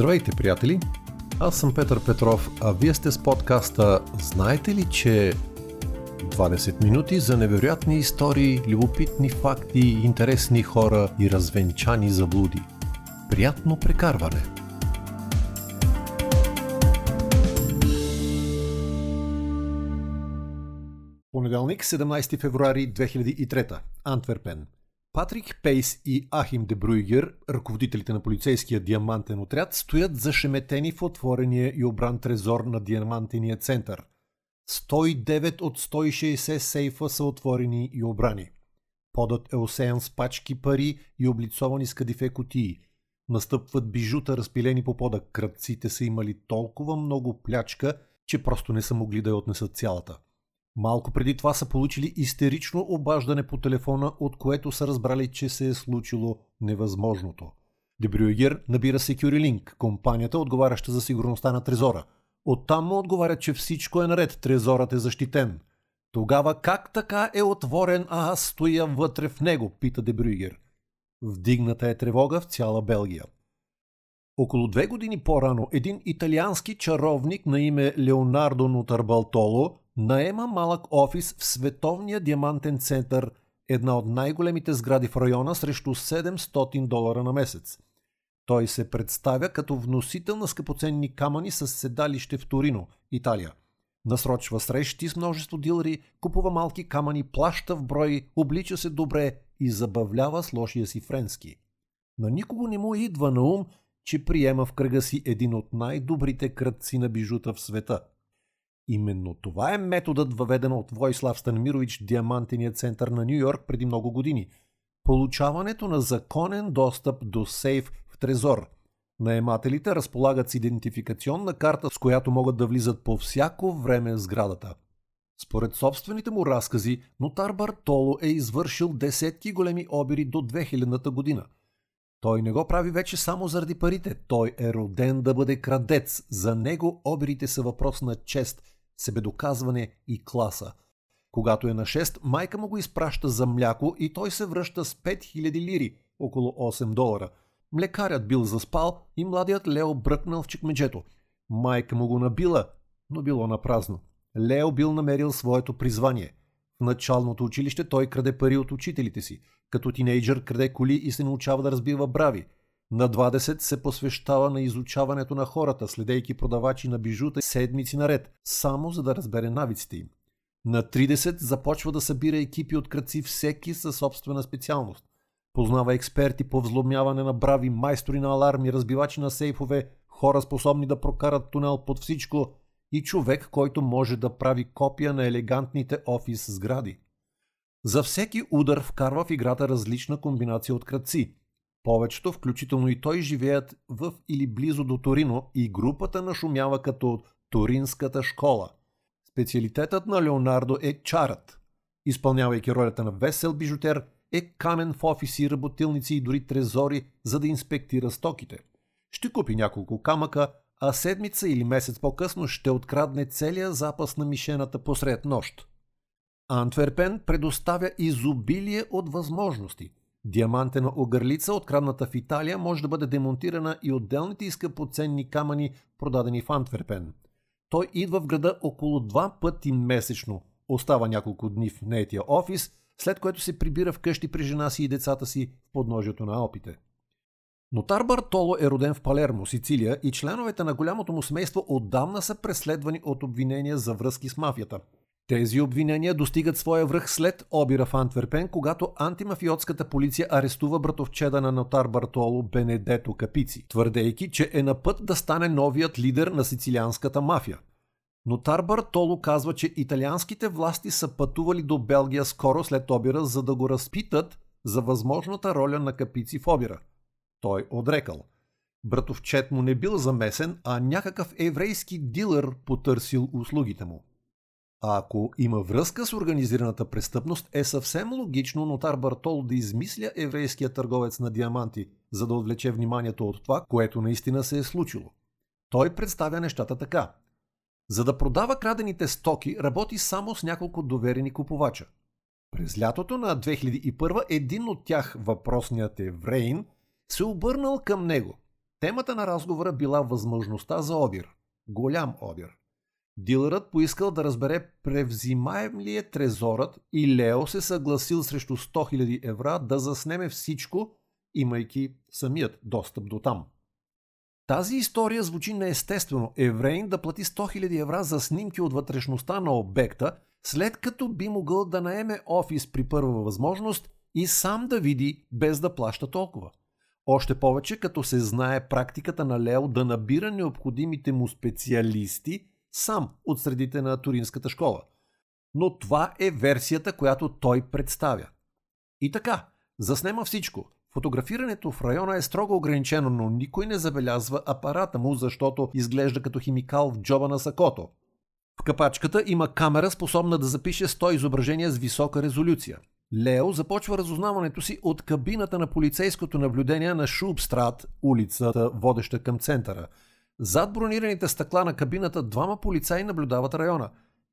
Здравейте, приятели! Аз съм Петър Петров, а вие сте с подкаста Знаете ли, че 20 минути за невероятни истории, любопитни факти, интересни хора и развенчани заблуди. Приятно прекарване! Понеделник, 17 февруари 2003. Антверпен. Патрик Пейс и Ахим де Бруйгер, ръководителите на полицейския диамантен отряд, стоят зашеметени в отворения и обран трезор на диамантения център. 109 от 160 сейфа са отворени и обрани. Подът е осеян с пачки пари и облицовани с кадифе кутии. Настъпват бижута, разпилени по пода. Кръците са имали толкова много плячка, че просто не са могли да я отнесат цялата. Малко преди това са получили истерично обаждане по телефона, от което са разбрали, че се е случило невъзможното. Дебрюгер набира SecureLink, компанията, отговаряща за сигурността на трезора. Оттам му отговарят, че всичко е наред, трезорът е защитен. Тогава как така е отворен, а аз стоя вътре в него, пита Дебрюгер. Вдигната е тревога в цяла Белгия. Около две години по-рано един италиански чаровник на име Леонардо Нотарбалтоло наема малък офис в Световния диамантен център, една от най-големите сгради в района срещу 700 долара на месец. Той се представя като вносител на скъпоценни камъни с седалище в Торино, Италия. Насрочва срещи с множество дилери, купува малки камъни, плаща в брой, облича се добре и забавлява с лошия си френски. На никого не му идва на ум, че приема в кръга си един от най-добрите кръци на бижута в света – Именно това е методът въведен от Войслав Станмирович Диамантения център на Нью Йорк преди много години. Получаването на законен достъп до сейф в трезор. Наемателите разполагат с идентификационна карта, с която могат да влизат по всяко време в сградата. Според собствените му разкази, нотар Бартоло е извършил десетки големи обири до 2000-та година. Той не го прави вече само заради парите. Той е роден да бъде крадец. За него обирите са въпрос на чест – себедоказване и класа. Когато е на 6, майка му го изпраща за мляко и той се връща с 5000 лири, около 8 долара. Млекарят бил заспал и младият Лео бръкнал в чекмеджето. Майка му го набила, но било на празно. Лео бил намерил своето призвание. В началното училище той краде пари от учителите си. Като тинейджър краде коли и се научава да разбива брави. На 20 се посвещава на изучаването на хората, следейки продавачи на бижута седмици наред, само за да разбере навиците им. На 30 започва да събира екипи от кръци всеки със собствена специалност. Познава експерти по взломяване на брави, майстори на аларми, разбивачи на сейфове, хора способни да прокарат тунел под всичко и човек, който може да прави копия на елегантните офис сгради. За всеки удар вкарва в играта различна комбинация от кръци – повечето, включително и той, живеят в или близо до Торино и групата нашумява като Туринската школа. Специалитетът на Леонардо е чарът. Изпълнявайки ролята на весел бижутер, е камен в офиси, работилници и дори трезори, за да инспектира стоките. Ще купи няколко камъка, а седмица или месец по-късно ще открадне целия запас на мишената посред нощ. Антверпен предоставя изобилие от възможности – Диамантена огърлица, открадната в Италия, може да бъде демонтирана и отделните и скъпоценни камъни, продадени в Антверпен. Той идва в града около два пъти месечно. Остава няколко дни в неетия офис, след което се прибира вкъщи при жена си и децата си в подножието на опите. Нотар Бартоло е роден в Палермо, Сицилия и членовете на голямото му семейство отдавна са преследвани от обвинения за връзки с мафията – тези обвинения достигат своя връх след обира в Антверпен, когато антимафиотската полиция арестува братовчеда на нотар Бартоло Бенедето Капици, твърдейки, че е на път да стане новият лидер на сицилианската мафия. Нотар Бартоло казва, че италианските власти са пътували до Белгия скоро след обира, за да го разпитат за възможната роля на Капици в обира. Той отрекал. Братовчет му не бил замесен, а някакъв еврейски дилър потърсил услугите му. А ако има връзка с организираната престъпност, е съвсем логично нотар Бартол да измисля еврейския търговец на диаманти, за да отвлече вниманието от това, което наистина се е случило. Той представя нещата така. За да продава крадените стоки, работи само с няколко доверени купувача. През лятото на 2001 един от тях, въпросният еврейн, се обърнал към него. Темата на разговора била възможността за обир. Голям обир. Дилърът поискал да разбере превзимаем ли е трезорът и Лео се съгласил срещу 100 000 евра да заснеме всичко, имайки самият достъп до там. Тази история звучи неестествено. Еврейн да плати 100 000 евра за снимки от вътрешността на обекта, след като би могъл да наеме офис при първа възможност и сам да види без да плаща толкова. Още повече, като се знае практиката на Лео да набира необходимите му специалисти сам от средите на Туринската школа. Но това е версията, която той представя. И така, заснема всичко. Фотографирането в района е строго ограничено, но никой не забелязва апарата му, защото изглежда като химикал в джоба на сакото. В капачката има камера, способна да запише 100 изображения с висока резолюция. Лео започва разузнаването си от кабината на полицейското наблюдение на Шубстрат, улицата, водеща към центъра. Зад бронираните стъкла на кабината двама полицаи наблюдават района.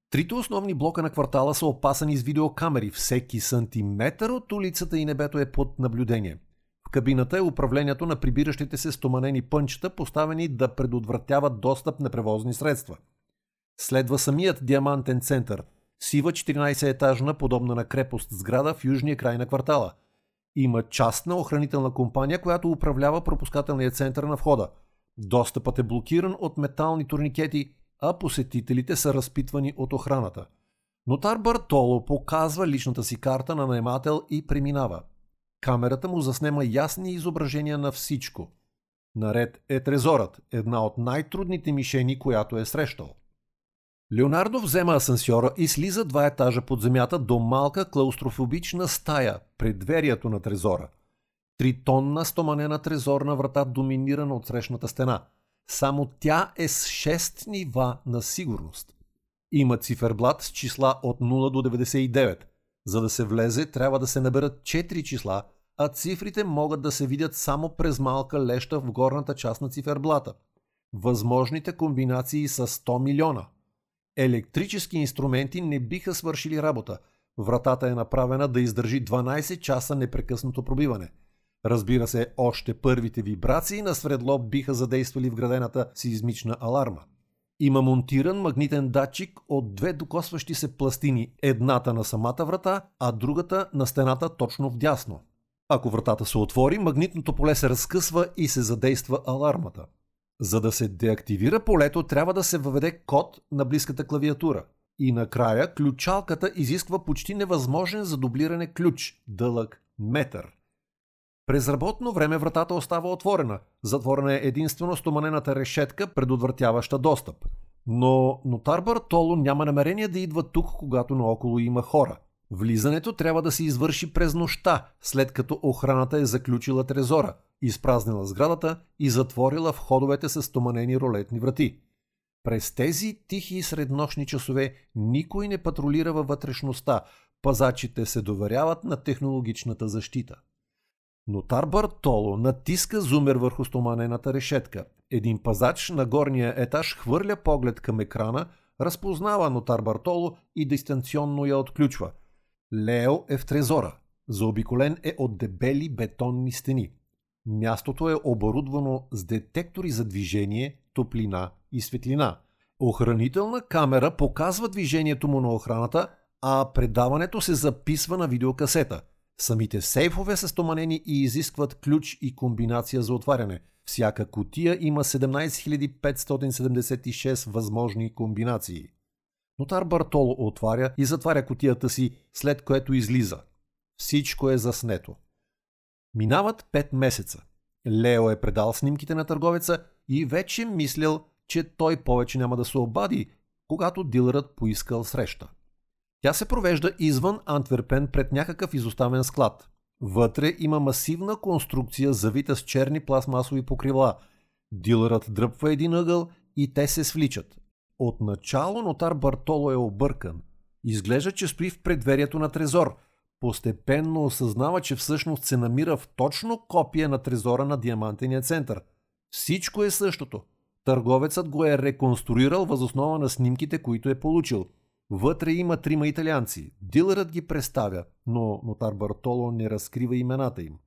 Трите основни блока на квартала са опасани с видеокамери. Всеки сантиметър от улицата и небето е под наблюдение. В кабината е управлението на прибиращите се стоманени пънчета, поставени да предотвратяват достъп на превозни средства. Следва самият диамантен център – сива 14-етажна, подобна на крепост сграда в южния край на квартала. Има частна охранителна компания, която управлява пропускателния център на входа. Достъпът е блокиран от метални турникети, а посетителите са разпитвани от охраната. Нотар Бартоло показва личната си карта на наемател и преминава. Камерата му заснема ясни изображения на всичко. Наред е трезорът, една от най-трудните мишени, която е срещал. Леонардо взема асансьора и слиза два етажа под земята до малка клаустрофобична стая, предверието на трезора. Тритонна стоманена трезорна врата, доминирана от срещната стена. Само тя е с 6 нива на сигурност. Има циферблат с числа от 0 до 99. За да се влезе, трябва да се наберат 4 числа, а цифрите могат да се видят само през малка леща в горната част на циферблата. Възможните комбинации са 100 милиона – Електрически инструменти не биха свършили работа. Вратата е направена да издържи 12 часа непрекъснато пробиване. Разбира се, още първите вибрации на свредло биха задействали вградената сизмична аларма. Има монтиран магнитен датчик от две докосващи се пластини, едната на самата врата, а другата на стената точно вдясно. Ако вратата се отвори, магнитното поле се разкъсва и се задейства алармата. За да се деактивира полето, трябва да се въведе код на близката клавиатура. И накрая ключалката изисква почти невъзможен за дублиране ключ, дълъг метър. През работно време вратата остава отворена. Затворена е единствено стоманената решетка, предотвратяваща достъп. Но нотар Бартоло няма намерение да идва тук, когато наоколо има хора. Влизането трябва да се извърши през нощта, след като охраната е заключила трезора – изпразнила сградата и затворила входовете с стоманени ролетни врати. През тези тихи среднощни часове никой не патрулира във вътрешността, пазачите се доверяват на технологичната защита. Нотар Бартоло натиска зумер върху стоманената решетка. Един пазач на горния етаж хвърля поглед към екрана, разпознава нотар Бартоло и дистанционно я отключва. Лео е в трезора. Заобиколен е от дебели бетонни стени. Мястото е оборудвано с детектори за движение, топлина и светлина. Охранителна камера показва движението му на охраната, а предаването се записва на видеокасета. Самите сейфове са стоманени и изискват ключ и комбинация за отваряне. Всяка котия има 17576 възможни комбинации. Нотар Бартоло отваря и затваря котията си, след което излиза. Всичко е заснето. Минават 5 месеца. Лео е предал снимките на търговеца и вече мислял, че той повече няма да се обади, когато дилърът поискал среща. Тя се провежда извън Антверпен пред някакъв изоставен склад. Вътре има масивна конструкция, завита с черни пластмасови покрила. Дилърът дръпва един ъгъл и те се свличат. Отначало нотар Бартоло е объркан. Изглежда, че стои в предверието на трезор – постепенно осъзнава, че всъщност се намира в точно копия на трезора на Диамантения център. Всичко е същото. Търговецът го е реконструирал възоснова на снимките, които е получил. Вътре има трима италианци. Дилърът ги представя, но нотар Бартоло не разкрива имената им.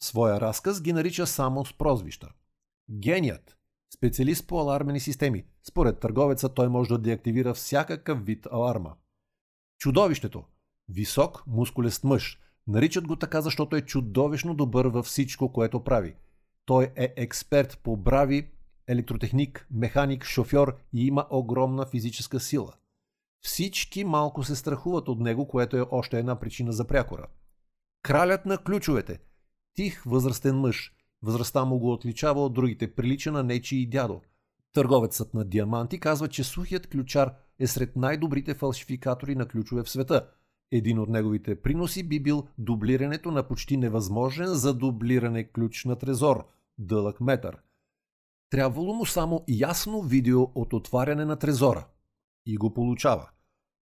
Своя разказ ги нарича само с прозвища. Геният. Специалист по алармени системи. Според търговеца той може да деактивира всякакъв вид аларма. Чудовището. Висок, мускулест мъж. Наричат го така, защото е чудовищно добър във всичко, което прави. Той е експерт по брави, електротехник, механик, шофьор и има огромна физическа сила. Всички малко се страхуват от него, което е още една причина за прякора. Кралят на ключовете. Тих, възрастен мъж. Възрастта му го отличава от другите, прилича на нечи и дядо. Търговецът на диаманти казва, че сухият ключар е сред най-добрите фалшификатори на ключове в света. Един от неговите приноси би бил дублирането на почти невъзможен за дублиране ключ на трезор – дълъг метър. Трябвало му само ясно видео от отваряне на трезора. И го получава.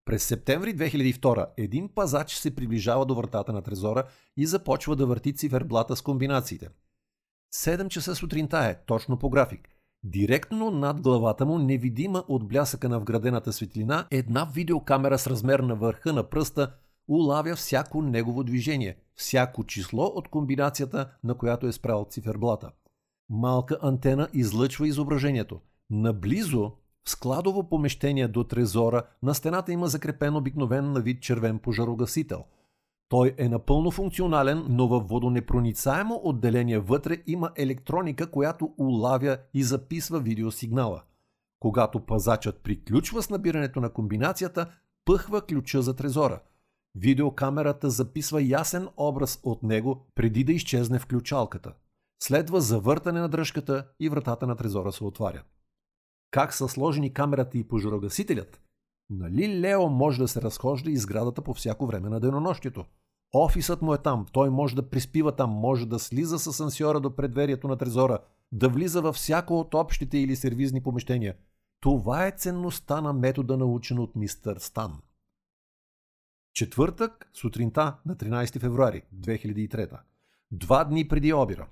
През септември 2002 един пазач се приближава до вратата на трезора и започва да върти циферблата с комбинациите. 7 часа сутринта е, точно по график. Директно над главата му, невидима от блясъка на вградената светлина, една видеокамера с размер на върха на пръста улавя всяко негово движение, всяко число от комбинацията, на която е спрял циферблата. Малка антена излъчва изображението. Наблизо в складово помещение до трезора на стената има закрепен обикновен на вид червен пожарогасител. Той е напълно функционален, но във водонепроницаемо отделение вътре има електроника, която улавя и записва видеосигнала. Когато пазачът приключва с набирането на комбинацията, пъхва ключа за трезора. Видеокамерата записва ясен образ от него преди да изчезне включалката. Следва завъртане на дръжката и вратата на трезора се отваря как са сложени камерата и пожарогасителят, нали Лео може да се разхожда из сградата по всяко време на денонощието? Офисът му е там, той може да приспива там, може да слиза с асансьора до предверието на трезора, да влиза във всяко от общите или сервизни помещения. Това е ценността на метода научен от мистър Стан. Четвъртък, сутринта на 13 февруари 2003. Два дни преди обира.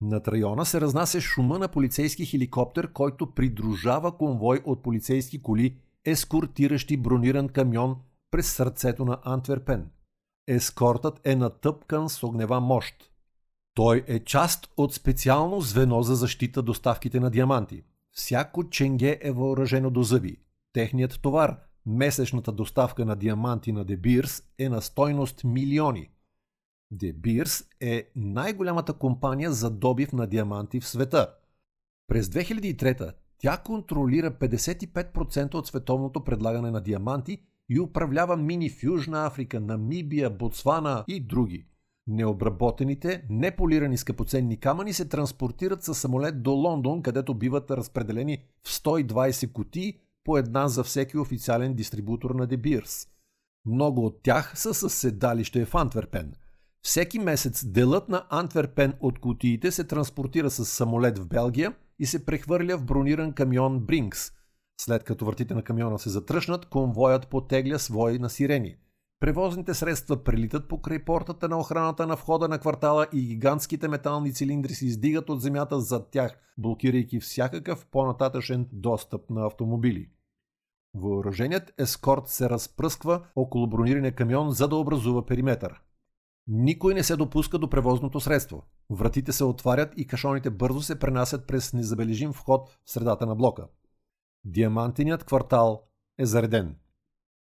Над района се разнася шума на полицейски хеликоптер, който придружава конвой от полицейски коли, ескортиращи брониран камион през сърцето на Антверпен. Ескортът е натъпкан с огнева мощ. Той е част от специално звено за защита доставките на диаманти. Всяко ченге е въоръжено до зъби. Техният товар, месечната доставка на диаманти на Дебирс е на стойност милиони – De Beers е най-голямата компания за добив на диаманти в света. През 2003 тя контролира 55% от световното предлагане на диаманти и управлява мини в Южна Африка, Намибия, Ботсвана и други. Необработените, неполирани скъпоценни камъни се транспортират със самолет до Лондон, където биват разпределени в 120 кутии по една за всеки официален дистрибутор на Beers. Много от тях са със седалище в Антверпен – всеки месец делът на Антверпен от кутиите се транспортира с самолет в Белгия и се прехвърля в брониран камион Бринкс. След като вратите на камиона се затръшнат, конвоят потегля свои на сирени. Превозните средства прилитат покрай портата на охраната на входа на квартала и гигантските метални цилиндри се издигат от земята зад тях, блокирайки всякакъв по-нататъчен достъп на автомобили. Въоръженият ескорт се разпръсква около бронирания камион, за да образува периметър. Никой не се допуска до превозното средство. Вратите се отварят и кашоните бързо се пренасят през незабележим вход в средата на блока. Диамантиният квартал е зареден.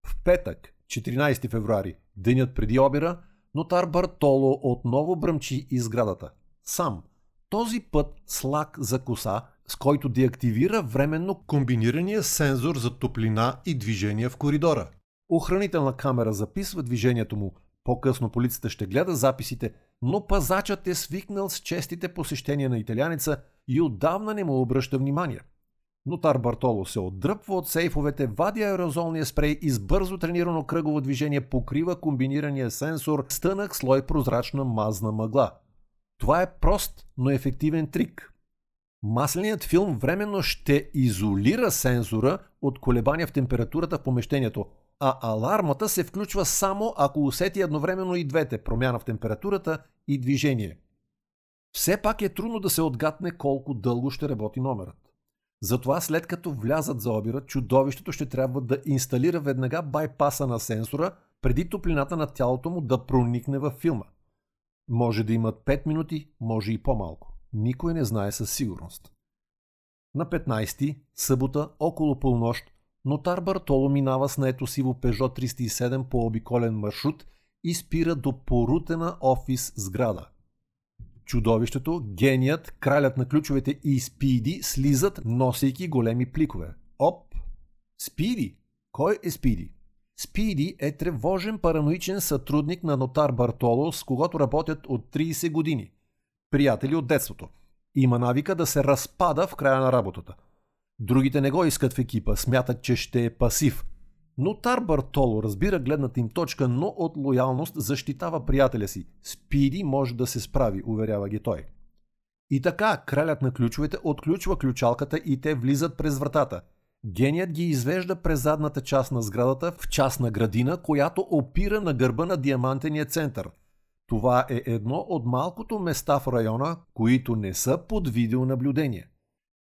В петък, 14 февруари, денят преди обира, нотар Бартоло отново бръмчи из градата. Сам. Този път с лак за коса, с който деактивира временно комбинирания сензор за топлина и движение в коридора. Охранителна камера записва движението му, по-късно полицията ще гледа записите, но пазачът е свикнал с честите посещения на италянеца и отдавна не му обръща внимание. Нотар Бартоло се отдръпва от сейфовете, вади аерозолния спрей и с бързо тренирано кръгово движение покрива комбинирания сенсор с тънък слой прозрачна мазна мъгла. Това е прост, но ефективен трик. Масленият филм временно ще изолира сензора от колебания в температурата в помещението, а алармата се включва само ако усети едновременно и двете промяна в температурата и движение. Все пак е трудно да се отгадне колко дълго ще работи номерът. Затова след като влязат за обира, чудовището ще трябва да инсталира веднага байпаса на сенсора, преди топлината на тялото му да проникне във филма. Може да имат 5 минути, може и по-малко. никой не знае със сигурност. На 15-ти, събота, около полнощ, нотар Бартоло минава с наето сиво Peugeot 307 по обиколен маршрут и спира до порутена офис сграда. Чудовището, геният, кралят на ключовете и Спиди слизат, носейки големи пликове. Оп! Спиди! Кой е Спиди? Спиди е тревожен параноичен сътрудник на нотар Бартоло, с когото работят от 30 години. Приятели от детството. Има навика да се разпада в края на работата. Другите не го искат в екипа, смятат, че ще е пасив. Нотар Бартоло разбира гледната им точка, но от лоялност защитава приятеля си. Спиди може да се справи, уверява ги той. И така, кралят на ключовете отключва ключалката и те влизат през вратата – Геният ги извежда през задната част на сградата в частна градина, която опира на гърба на диамантения център. Това е едно от малкото места в района, които не са под видеонаблюдение.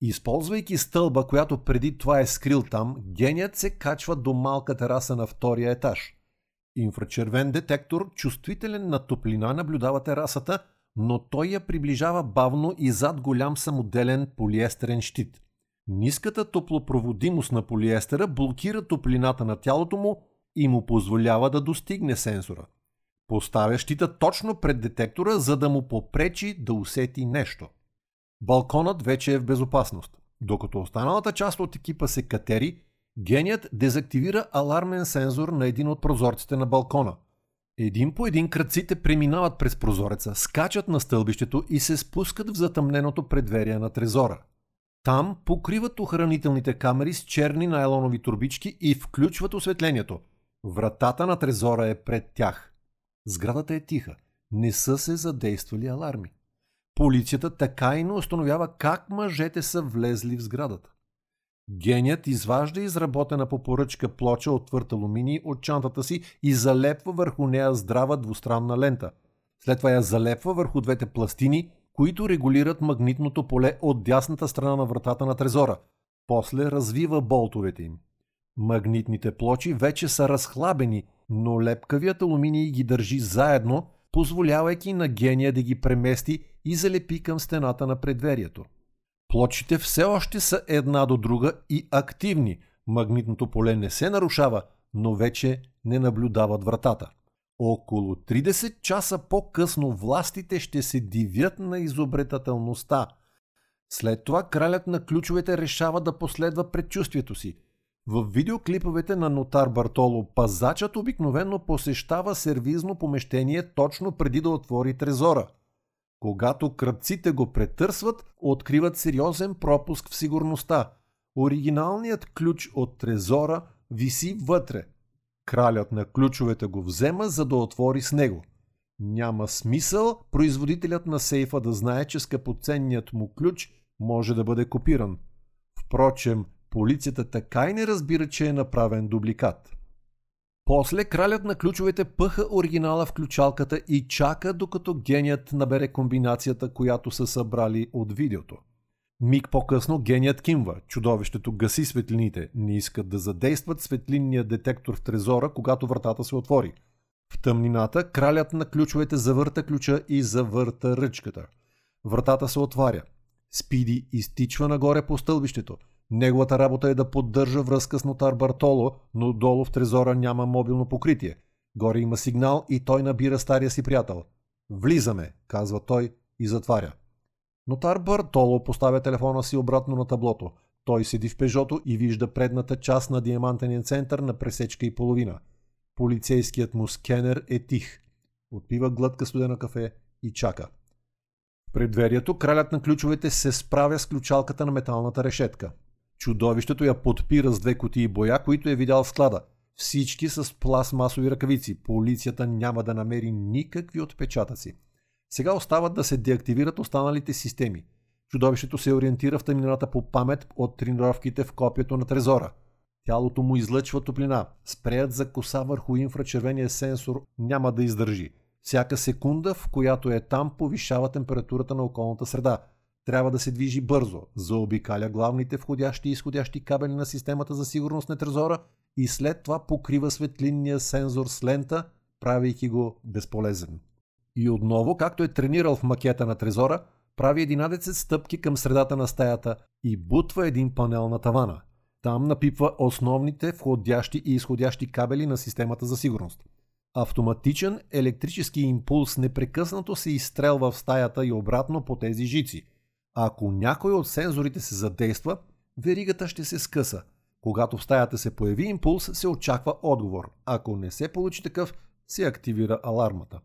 Използвайки стълба, която преди това е скрил там, геният се качва до малка тераса на втория етаж. Инфрачервен детектор, чувствителен на топлина, наблюдава терасата, но той я приближава бавно и зад голям самоделен полиестерен щит. Ниската топлопроводимост на полиестера блокира топлината на тялото му и му позволява да достигне сензора. Поставя щита точно пред детектора, за да му попречи да усети нещо. Балконът вече е в безопасност. Докато останалата част от екипа се катери, геният дезактивира алармен сензор на един от прозорците на балкона. Един по един кръците преминават през прозореца, скачат на стълбището и се спускат в затъмненото предверие на трезора – там покриват охранителните камери с черни найлонови турбички и включват осветлението. Вратата на трезора е пред тях. Сградата е тиха. Не са се задействали аларми. Полицията така не установява как мъжете са влезли в сградата. Геният изважда изработена по поръчка плоча от твърд алуминий от чантата си и залепва върху нея здрава двустранна лента. След това я залепва върху двете пластини които регулират магнитното поле от дясната страна на вратата на трезора. После развива болтовете им. Магнитните плочи вече са разхлабени, но лепкавият алуминий ги държи заедно, позволявайки на гения да ги премести и залепи към стената на предверието. Плочите все още са една до друга и активни. Магнитното поле не се нарушава, но вече не наблюдават вратата. Около 30 часа по-късно властите ще се дивят на изобретателността. След това кралят на ключовете решава да последва предчувствието си. В видеоклиповете на нотар Бартоло пазачът обикновено посещава сервизно помещение точно преди да отвори трезора. Когато кръците го претърсват, откриват сериозен пропуск в сигурността. Оригиналният ключ от трезора виси вътре – Кралят на ключовете го взема, за да отвори с него. Няма смисъл производителят на сейфа да знае, че скъпоценният му ключ може да бъде копиран. Впрочем, полицията така и не разбира, че е направен дубликат. После кралят на ключовете пъха оригинала в ключалката и чака докато геният набере комбинацията, която са събрали от видеото. Миг по-късно геният кимва. Чудовището гаси светлините. Не искат да задействат светлинния детектор в трезора, когато вратата се отвори. В тъмнината кралят на ключовете завърта ключа и завърта ръчката. Вратата се отваря. Спиди изтичва нагоре по стълбището. Неговата работа е да поддържа връзка с нотар Бартоло, но долу в трезора няма мобилно покритие. Горе има сигнал и той набира стария си приятел. Влизаме, казва той и затваря. Нотар Бартоло поставя телефона си обратно на таблото. Той седи в пежото и вижда предната част на диамантения център на пресечка и половина. Полицейският му скенер е тих. Отпива глътка студена кафе и чака. В предверието кралят на ключовете се справя с ключалката на металната решетка. Чудовището я подпира с две кутии боя, които е видял в склада. Всички с пластмасови ръкавици. Полицията няма да намери никакви отпечатъци. Сега остават да се деактивират останалите системи. Чудовището се ориентира в тъмнината по памет от тренировките в копието на трезора. Тялото му излъчва топлина. Спреят за коса върху инфрачервения сенсор няма да издържи. Всяка секунда, в която е там, повишава температурата на околната среда. Трябва да се движи бързо, заобикаля главните входящи и изходящи кабели на системата за сигурност на трезора и след това покрива светлинния сензор с лента, правейки го безполезен. И отново, както е тренирал в макета на трезора, прави 11 стъпки към средата на стаята и бутва един панел на тавана. Там напипва основните входящи и изходящи кабели на системата за сигурност. Автоматичен електрически импулс непрекъснато се изстрелва в стаята и обратно по тези жици. А ако някой от сензорите се задейства, веригата ще се скъса. Когато в стаята се появи импулс, се очаква отговор. Ако не се получи такъв, се активира алармата.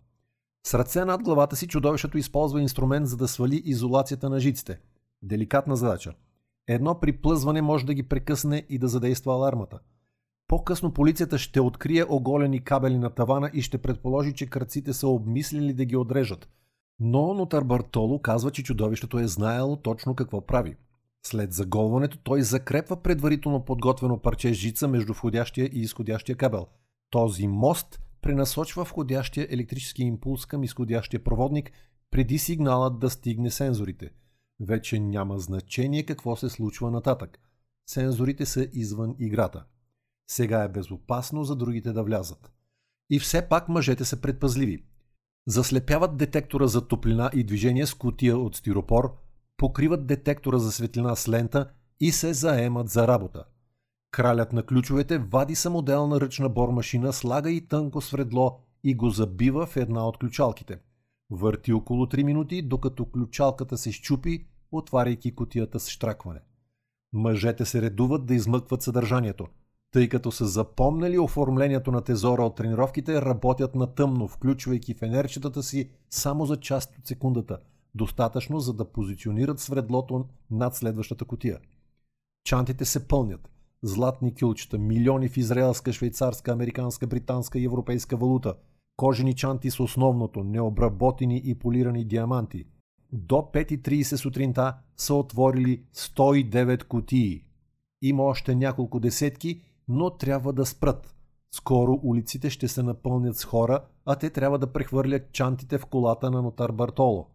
С ръце над главата си чудовището използва инструмент за да свали изолацията на жиците. Деликатна задача. Едно приплъзване може да ги прекъсне и да задейства алармата. По-късно полицията ще открие оголени кабели на тавана и ще предположи, че кръците са обмислили да ги отрежат. Но нотар Бартоло казва, че чудовището е знаело точно какво прави. След заголването той закрепва предварително подготвено парче жица между входящия и изходящия кабел. Този мост пренасочва входящия електрически импулс към изходящия проводник преди сигналът да стигне сензорите. Вече няма значение какво се случва нататък. Сензорите са извън играта. Сега е безопасно за другите да влязат. И все пак мъжете са предпазливи. Заслепяват детектора за топлина и движение с кутия от стиропор, покриват детектора за светлина с лента и се заемат за работа. Кралят на ключовете вади самоделна ръчна бормашина, слага и тънко свредло и го забива в една от ключалките. Върти около 3 минути, докато ключалката се щупи, отваряйки котията с штракване. Мъжете се редуват да измъкват съдържанието. Тъй като са запомнили оформлението на тезора от тренировките, работят на тъмно, включвайки фенерчетата си само за част от секундата, достатъчно за да позиционират свредлото над следващата котия. Чантите се пълнят – златни кюлчета, милиони в израелска, швейцарска, американска, британска и европейска валута, кожени чанти с основното, необработени и полирани диаманти. До 5.30 сутринта са отворили 109 кутии. Има още няколко десетки, но трябва да спрат. Скоро улиците ще се напълнят с хора, а те трябва да прехвърлят чантите в колата на нотар Бартоло.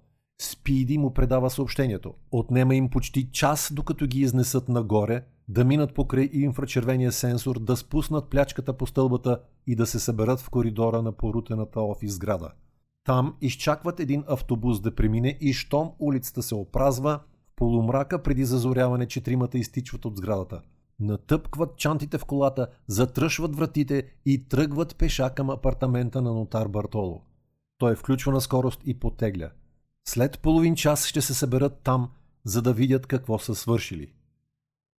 Спиди му предава съобщението. Отнема им почти час, докато ги изнесат нагоре, да минат покрай инфрачервения сенсор, да спуснат плячката по стълбата и да се съберат в коридора на порутената офис сграда. Там изчакват един автобус да премине и щом улицата се опразва, в полумрака преди зазоряване четримата изтичват от сградата. Натъпкват чантите в колата, затръшват вратите и тръгват пеша към апартамента на нотар Бартоло. Той включва на скорост и потегля. След половин час ще се съберат там, за да видят какво са свършили.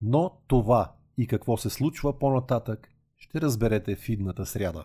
Но това и какво се случва по-нататък ще разберете в идната сряда.